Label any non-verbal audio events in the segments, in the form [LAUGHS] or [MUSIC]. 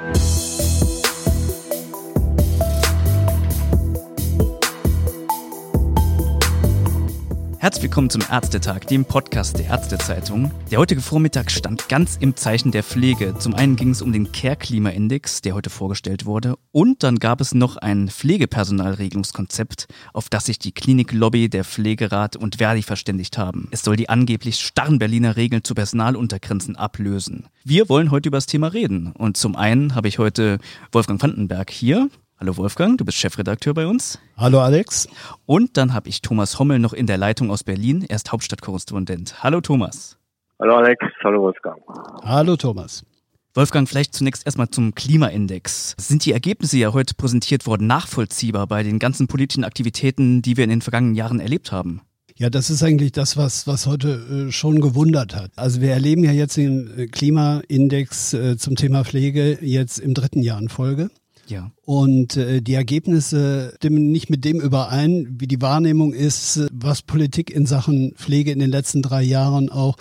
Bye. Herzlich willkommen zum Ärztetag, dem Podcast der Ärztezeitung. Der heutige Vormittag stand ganz im Zeichen der Pflege. Zum einen ging es um den Care-Klima-Index, der heute vorgestellt wurde. Und dann gab es noch ein Pflegepersonalregelungskonzept, auf das sich die Kliniklobby, der Pflegerat und Verdi verständigt haben. Es soll die angeblich starren Berliner Regeln zu Personaluntergrenzen ablösen. Wir wollen heute über das Thema reden. Und zum einen habe ich heute Wolfgang Vandenberg hier. Hallo Wolfgang, du bist Chefredakteur bei uns. Hallo Alex. Und dann habe ich Thomas Hommel noch in der Leitung aus Berlin. Er ist Hauptstadtkorrespondent. Hallo Thomas. Hallo Alex, hallo Wolfgang. Hallo Thomas. Wolfgang, vielleicht zunächst erstmal zum Klimaindex. Sind die Ergebnisse ja heute präsentiert worden nachvollziehbar bei den ganzen politischen Aktivitäten, die wir in den vergangenen Jahren erlebt haben? Ja, das ist eigentlich das, was, was heute äh, schon gewundert hat. Also wir erleben ja jetzt den äh, Klimaindex äh, zum Thema Pflege jetzt im dritten Jahr in Folge. Ja. Und äh, die Ergebnisse stimmen nicht mit dem überein, wie die Wahrnehmung ist, was Politik in Sachen Pflege in den letzten drei Jahren auch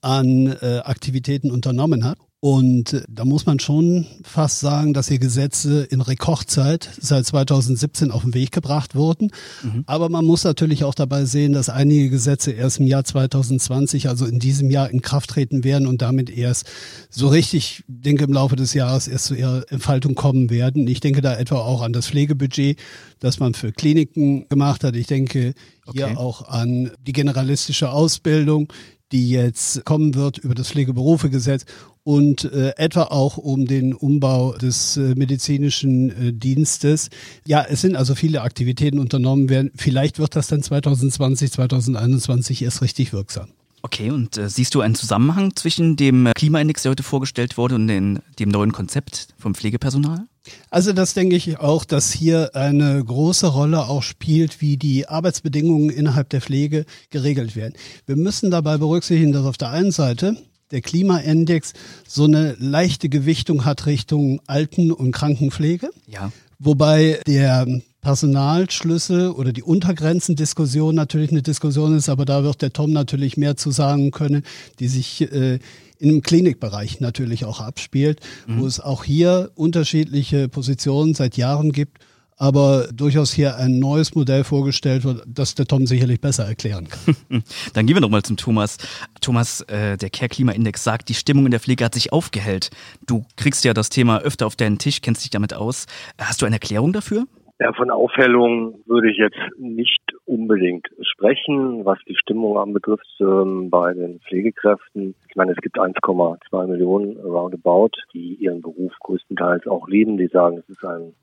an äh, Aktivitäten unternommen hat. Und äh, da muss man schon fast sagen, dass hier Gesetze in Rekordzeit seit 2017 auf den Weg gebracht wurden. Mhm. Aber man muss natürlich auch dabei sehen, dass einige Gesetze erst im Jahr 2020, also in diesem Jahr, in Kraft treten werden und damit erst so richtig, denke im Laufe des Jahres erst zu ihrer Entfaltung kommen werden. Ich denke da etwa auch an das Pflegebudget, das man für Kliniken gemacht hat. Ich denke hier okay. auch an die generalistische Ausbildung die jetzt kommen wird über das Pflegeberufegesetz und äh, etwa auch um den Umbau des äh, medizinischen äh, Dienstes. Ja, es sind also viele Aktivitäten unternommen werden. Vielleicht wird das dann 2020, 2021 erst richtig wirksam. Okay, und äh, siehst du einen Zusammenhang zwischen dem äh, Klimaindex, der heute vorgestellt wurde, und den, dem neuen Konzept vom Pflegepersonal? Also das denke ich auch, dass hier eine große Rolle auch spielt, wie die Arbeitsbedingungen innerhalb der Pflege geregelt werden. Wir müssen dabei berücksichtigen, dass auf der einen Seite der Klimaindex so eine leichte Gewichtung hat Richtung Alten- und Krankenpflege. Ja. Wobei der Personalschlüssel oder die Untergrenzendiskussion natürlich eine Diskussion ist, aber da wird der Tom natürlich mehr zu sagen können, die sich äh, im Klinikbereich natürlich auch abspielt, mhm. wo es auch hier unterschiedliche Positionen seit Jahren gibt aber durchaus hier ein neues Modell vorgestellt wird, das der Tom sicherlich besser erklären kann. [LAUGHS] Dann gehen wir nochmal zum Thomas. Thomas, äh, der Care-Klima-Index sagt, die Stimmung in der Pflege hat sich aufgehellt. Du kriegst ja das Thema öfter auf deinen Tisch, kennst dich damit aus. Hast du eine Erklärung dafür? Ja, von Aufhellung würde ich jetzt nicht unbedingt sprechen, was die Stimmung anbetrifft ähm, bei den Pflegekräften. Ich meine, es gibt 1,2 Millionen roundabout, die ihren Beruf größtenteils auch lieben. Die sagen, es ist ein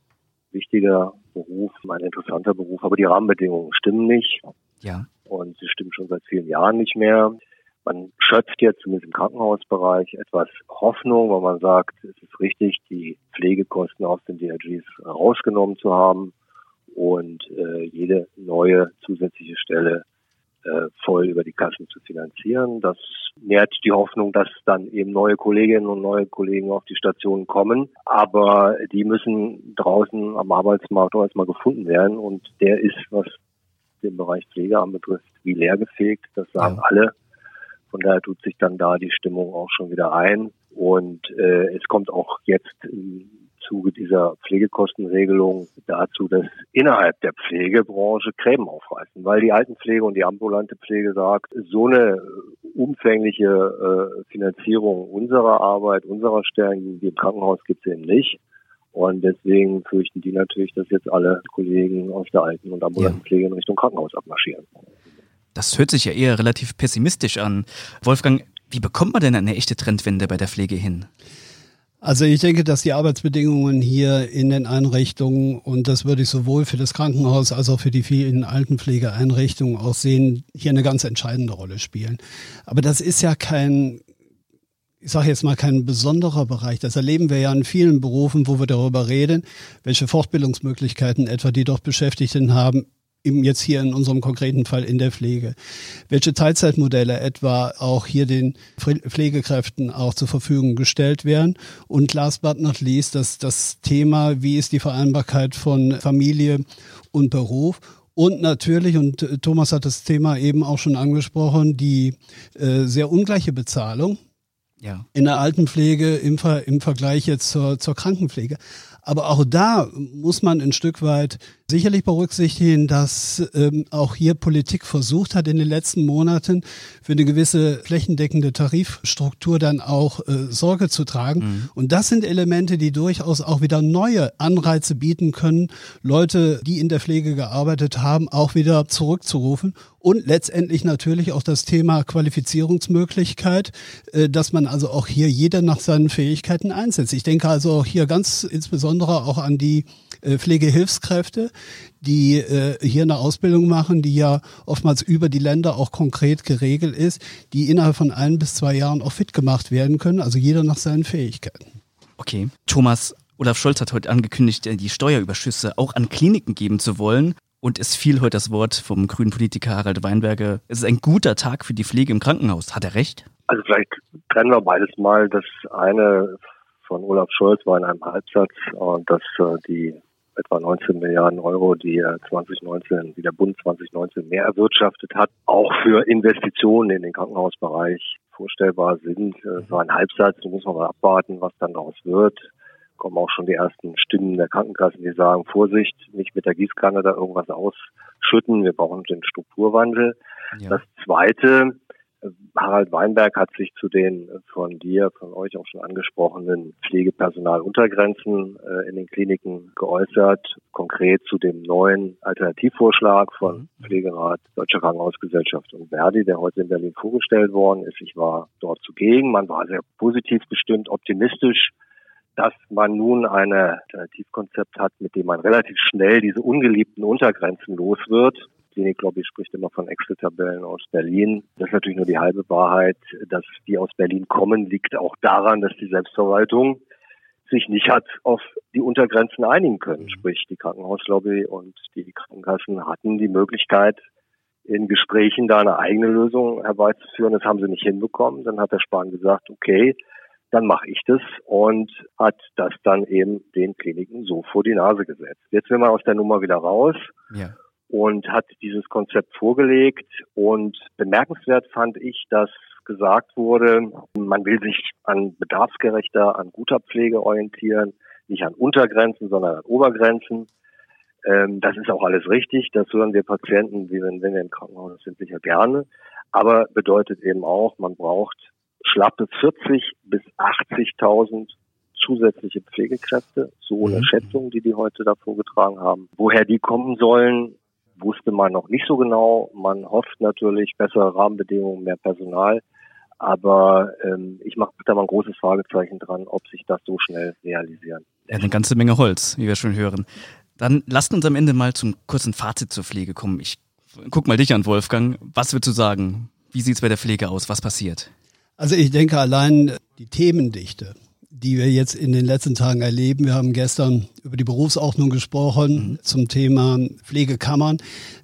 wichtiger Beruf, ein interessanter Beruf, aber die Rahmenbedingungen stimmen nicht. Ja. Und sie stimmen schon seit vielen Jahren nicht mehr. Man schöpft jetzt zumindest im Krankenhausbereich etwas Hoffnung, weil man sagt, es ist richtig, die Pflegekosten aus den DRGs rausgenommen zu haben und äh, jede neue zusätzliche Stelle voll über die Kassen zu finanzieren. Das nährt die Hoffnung, dass dann eben neue Kolleginnen und neue Kollegen auf die Stationen kommen. Aber die müssen draußen am Arbeitsmarkt auch erstmal gefunden werden. Und der ist, was den Bereich Pflege anbetrifft, wie leergefegt. Das sagen ja. alle. Von daher tut sich dann da die Stimmung auch schon wieder ein. Und äh, es kommt auch jetzt im Zuge dieser Pflegekostenregelung dazu, dass innerhalb der Pflegebranche Gräben aufreißen, weil die Altenpflege und die ambulante Pflege sagt, so eine umfängliche äh, Finanzierung unserer Arbeit, unserer Stellen, die im Krankenhaus gibt es eben nicht. Und deswegen fürchten die natürlich, dass jetzt alle Kollegen aus der Alten- und ambulanten ja. Pflege in Richtung Krankenhaus abmarschieren. Das hört sich ja eher relativ pessimistisch an. Wolfgang, wie bekommt man denn eine echte Trendwende bei der Pflege hin? Also ich denke, dass die Arbeitsbedingungen hier in den Einrichtungen, und das würde ich sowohl für das Krankenhaus als auch für die vielen Altenpflegeeinrichtungen auch sehen, hier eine ganz entscheidende Rolle spielen. Aber das ist ja kein, ich sage jetzt mal, kein besonderer Bereich. Das erleben wir ja in vielen Berufen, wo wir darüber reden, welche Fortbildungsmöglichkeiten etwa die dort Beschäftigten haben eben jetzt hier in unserem konkreten Fall in der Pflege. Welche Teilzeitmodelle etwa auch hier den Pflegekräften auch zur Verfügung gestellt werden. Und last but not least, das, das Thema, wie ist die Vereinbarkeit von Familie und Beruf. Und natürlich, und äh, Thomas hat das Thema eben auch schon angesprochen, die äh, sehr ungleiche Bezahlung Ja. In der Altenpflege im, Ver im Vergleich jetzt zur, zur Krankenpflege. Aber auch da muss man ein Stück weit sicherlich berücksichtigen, dass ähm, auch hier Politik versucht hat in den letzten Monaten für eine gewisse flächendeckende Tarifstruktur dann auch äh, Sorge zu tragen. Mhm. Und das sind Elemente, die durchaus auch wieder neue Anreize bieten können, Leute, die in der Pflege gearbeitet haben, auch wieder zurückzurufen. Und letztendlich natürlich auch das Thema Qualifizierungsmöglichkeit, äh, dass man also auch hier jeder nach seinen Fähigkeiten einsetzt. Ich denke also auch hier ganz insbesondere auch an die äh, Pflegehilfskräfte, die äh, hier eine Ausbildung machen, die ja oftmals über die Länder auch konkret geregelt ist, die innerhalb von ein bis zwei Jahren auch fit gemacht werden können, also jeder nach seinen Fähigkeiten. Okay, Thomas, Olaf Scholz hat heute angekündigt, die Steuerüberschüsse auch an Kliniken geben zu wollen. Und es fiel heute das Wort vom grünen Politiker Harald Weinberger. Es ist ein guter Tag für die Pflege im Krankenhaus. Hat er recht? Also vielleicht trennen wir beides mal. Das eine von Olaf Scholz war in einem Halbsatz dass äh, die etwa 19 Milliarden Euro, die 2019, die der Bund 2019 mehr erwirtschaftet hat, auch für Investitionen in den Krankenhausbereich vorstellbar sind. Das war ein Halbsatz, da muss man mal abwarten, was dann daraus wird. Kommen auch schon die ersten Stimmen der Krankenkassen, die sagen, Vorsicht, nicht mit der Gießkanne da irgendwas ausschütten, wir brauchen den Strukturwandel. Ja. Das Zweite, Harald Weinberg hat sich zu den von dir, von euch auch schon angesprochenen Pflegepersonaluntergrenzen äh, in den Kliniken geäußert, konkret zu dem neuen Alternativvorschlag von mhm. Pflegerat Deutsche Krankenhausgesellschaft und Verdi, der heute in Berlin vorgestellt worden ist. Ich war dort zugegen. Man war sehr positiv bestimmt, optimistisch, dass man nun ein Alternativkonzept hat, mit dem man relativ schnell diese ungeliebten Untergrenzen los wird Kliniklobby spricht immer von Excel-Tabellen aus Berlin. Das ist natürlich nur die halbe Wahrheit. Dass die aus Berlin kommen, liegt auch daran, dass die Selbstverwaltung sich nicht hat auf die Untergrenzen einigen können. Sprich, die Krankenhauslobby und die Krankenkassen hatten die Möglichkeit, in Gesprächen da eine eigene Lösung herbeizuführen. Das haben sie nicht hinbekommen. Dann hat der Spahn gesagt, okay, dann mache ich das und hat das dann eben den Kliniken so vor die Nase gesetzt. Jetzt will man aus der Nummer wieder raus. Ja und hat dieses Konzept vorgelegt. Und bemerkenswert fand ich, dass gesagt wurde, man will sich an bedarfsgerechter, an guter Pflege orientieren, nicht an Untergrenzen, sondern an Obergrenzen. Ähm, das ist auch alles richtig. Das hören wir Patienten, wie wenn, wenn wir im Krankenhaus sind, sicher gerne. Aber bedeutet eben auch, man braucht schlappe 40 bis 80.000 zusätzliche Pflegekräfte, so eine mhm. Schätzung, die die heute da vorgetragen haben. Woher die kommen sollen, wusste man noch nicht so genau. Man hofft natürlich bessere Rahmenbedingungen, mehr Personal. Aber ähm, ich mache da mal ein großes Fragezeichen dran, ob sich das so schnell realisieren. Ja, eine ganze Menge Holz, wie wir schon hören. Dann lasst uns am Ende mal zum kurzen Fazit zur Pflege kommen. Ich guck mal dich an, Wolfgang. Was würdest du sagen? Wie sieht es bei der Pflege aus? Was passiert? Also ich denke allein die Themendichte, die wir jetzt in den letzten Tagen erleben. Wir haben gestern über die Berufsordnung gesprochen mhm. zum Thema Pflegekammern.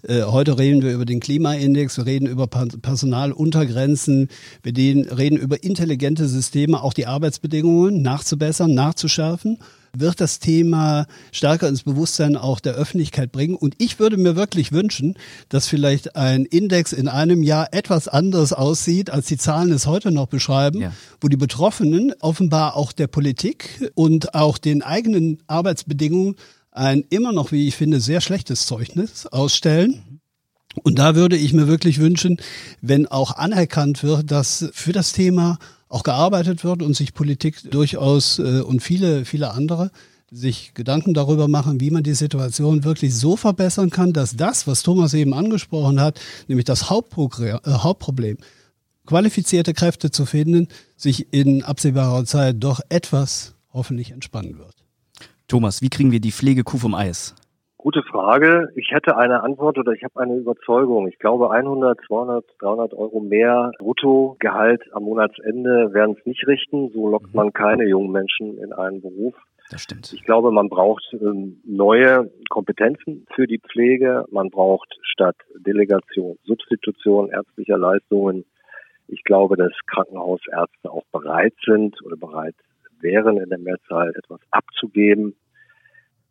Äh, heute reden wir über den Klimaindex, wir reden über Personaluntergrenzen, wir reden über intelligente Systeme, auch die Arbeitsbedingungen nachzubessern, nachzuschärfen wird das Thema stärker ins Bewusstsein auch der Öffentlichkeit bringen. Und ich würde mir wirklich wünschen, dass vielleicht ein Index in einem Jahr etwas anders aussieht, als die Zahlen es heute noch beschreiben, ja. wo die Betroffenen offenbar auch der Politik und auch den eigenen Arbeitsbedingungen ein immer noch, wie ich finde, sehr schlechtes Zeugnis ausstellen. Und da würde ich mir wirklich wünschen, wenn auch anerkannt wird, dass für das Thema auch gearbeitet wird und sich Politik durchaus äh, und viele, viele andere sich Gedanken darüber machen, wie man die Situation wirklich so verbessern kann, dass das, was Thomas eben angesprochen hat, nämlich das Hauptproblem, äh, Hauptproblem qualifizierte Kräfte zu finden, sich in absehbarer Zeit doch etwas hoffentlich entspannen wird. Thomas, wie kriegen wir die Pflegekuh vom Eis? Gute Frage. Ich hätte eine Antwort oder ich habe eine Überzeugung. Ich glaube, 100, 200, 300 Euro mehr Bruttogehalt am Monatsende werden es nicht richten. So lockt man keine jungen Menschen in einen Beruf. Das stimmt. Ich glaube, man braucht ähm, neue Kompetenzen für die Pflege. Man braucht statt Delegation Substitution ärztlicher Leistungen. Ich glaube, dass Krankenhausärzte auch bereit sind oder bereit wären, in der Mehrzahl etwas abzugeben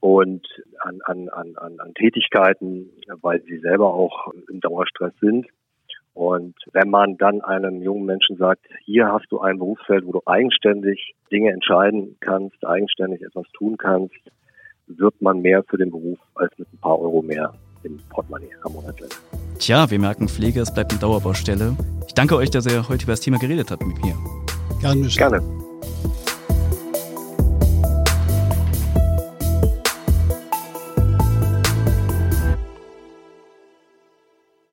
und an, an, an, an, an Tätigkeiten, weil sie selber auch im Dauerstress sind. Und wenn man dann einem jungen Menschen sagt, hier hast du ein Berufsfeld, wo du eigenständig Dinge entscheiden kannst, eigenständig etwas tun kannst, wird man mehr für den Beruf als mit ein paar Euro mehr im Portemonnaie am Monat Tja, wir merken, Pflege, es bleibt eine Dauerbaustelle. Ich danke euch, dass ihr heute über das Thema geredet habt mit mir. Gerne. Gerne.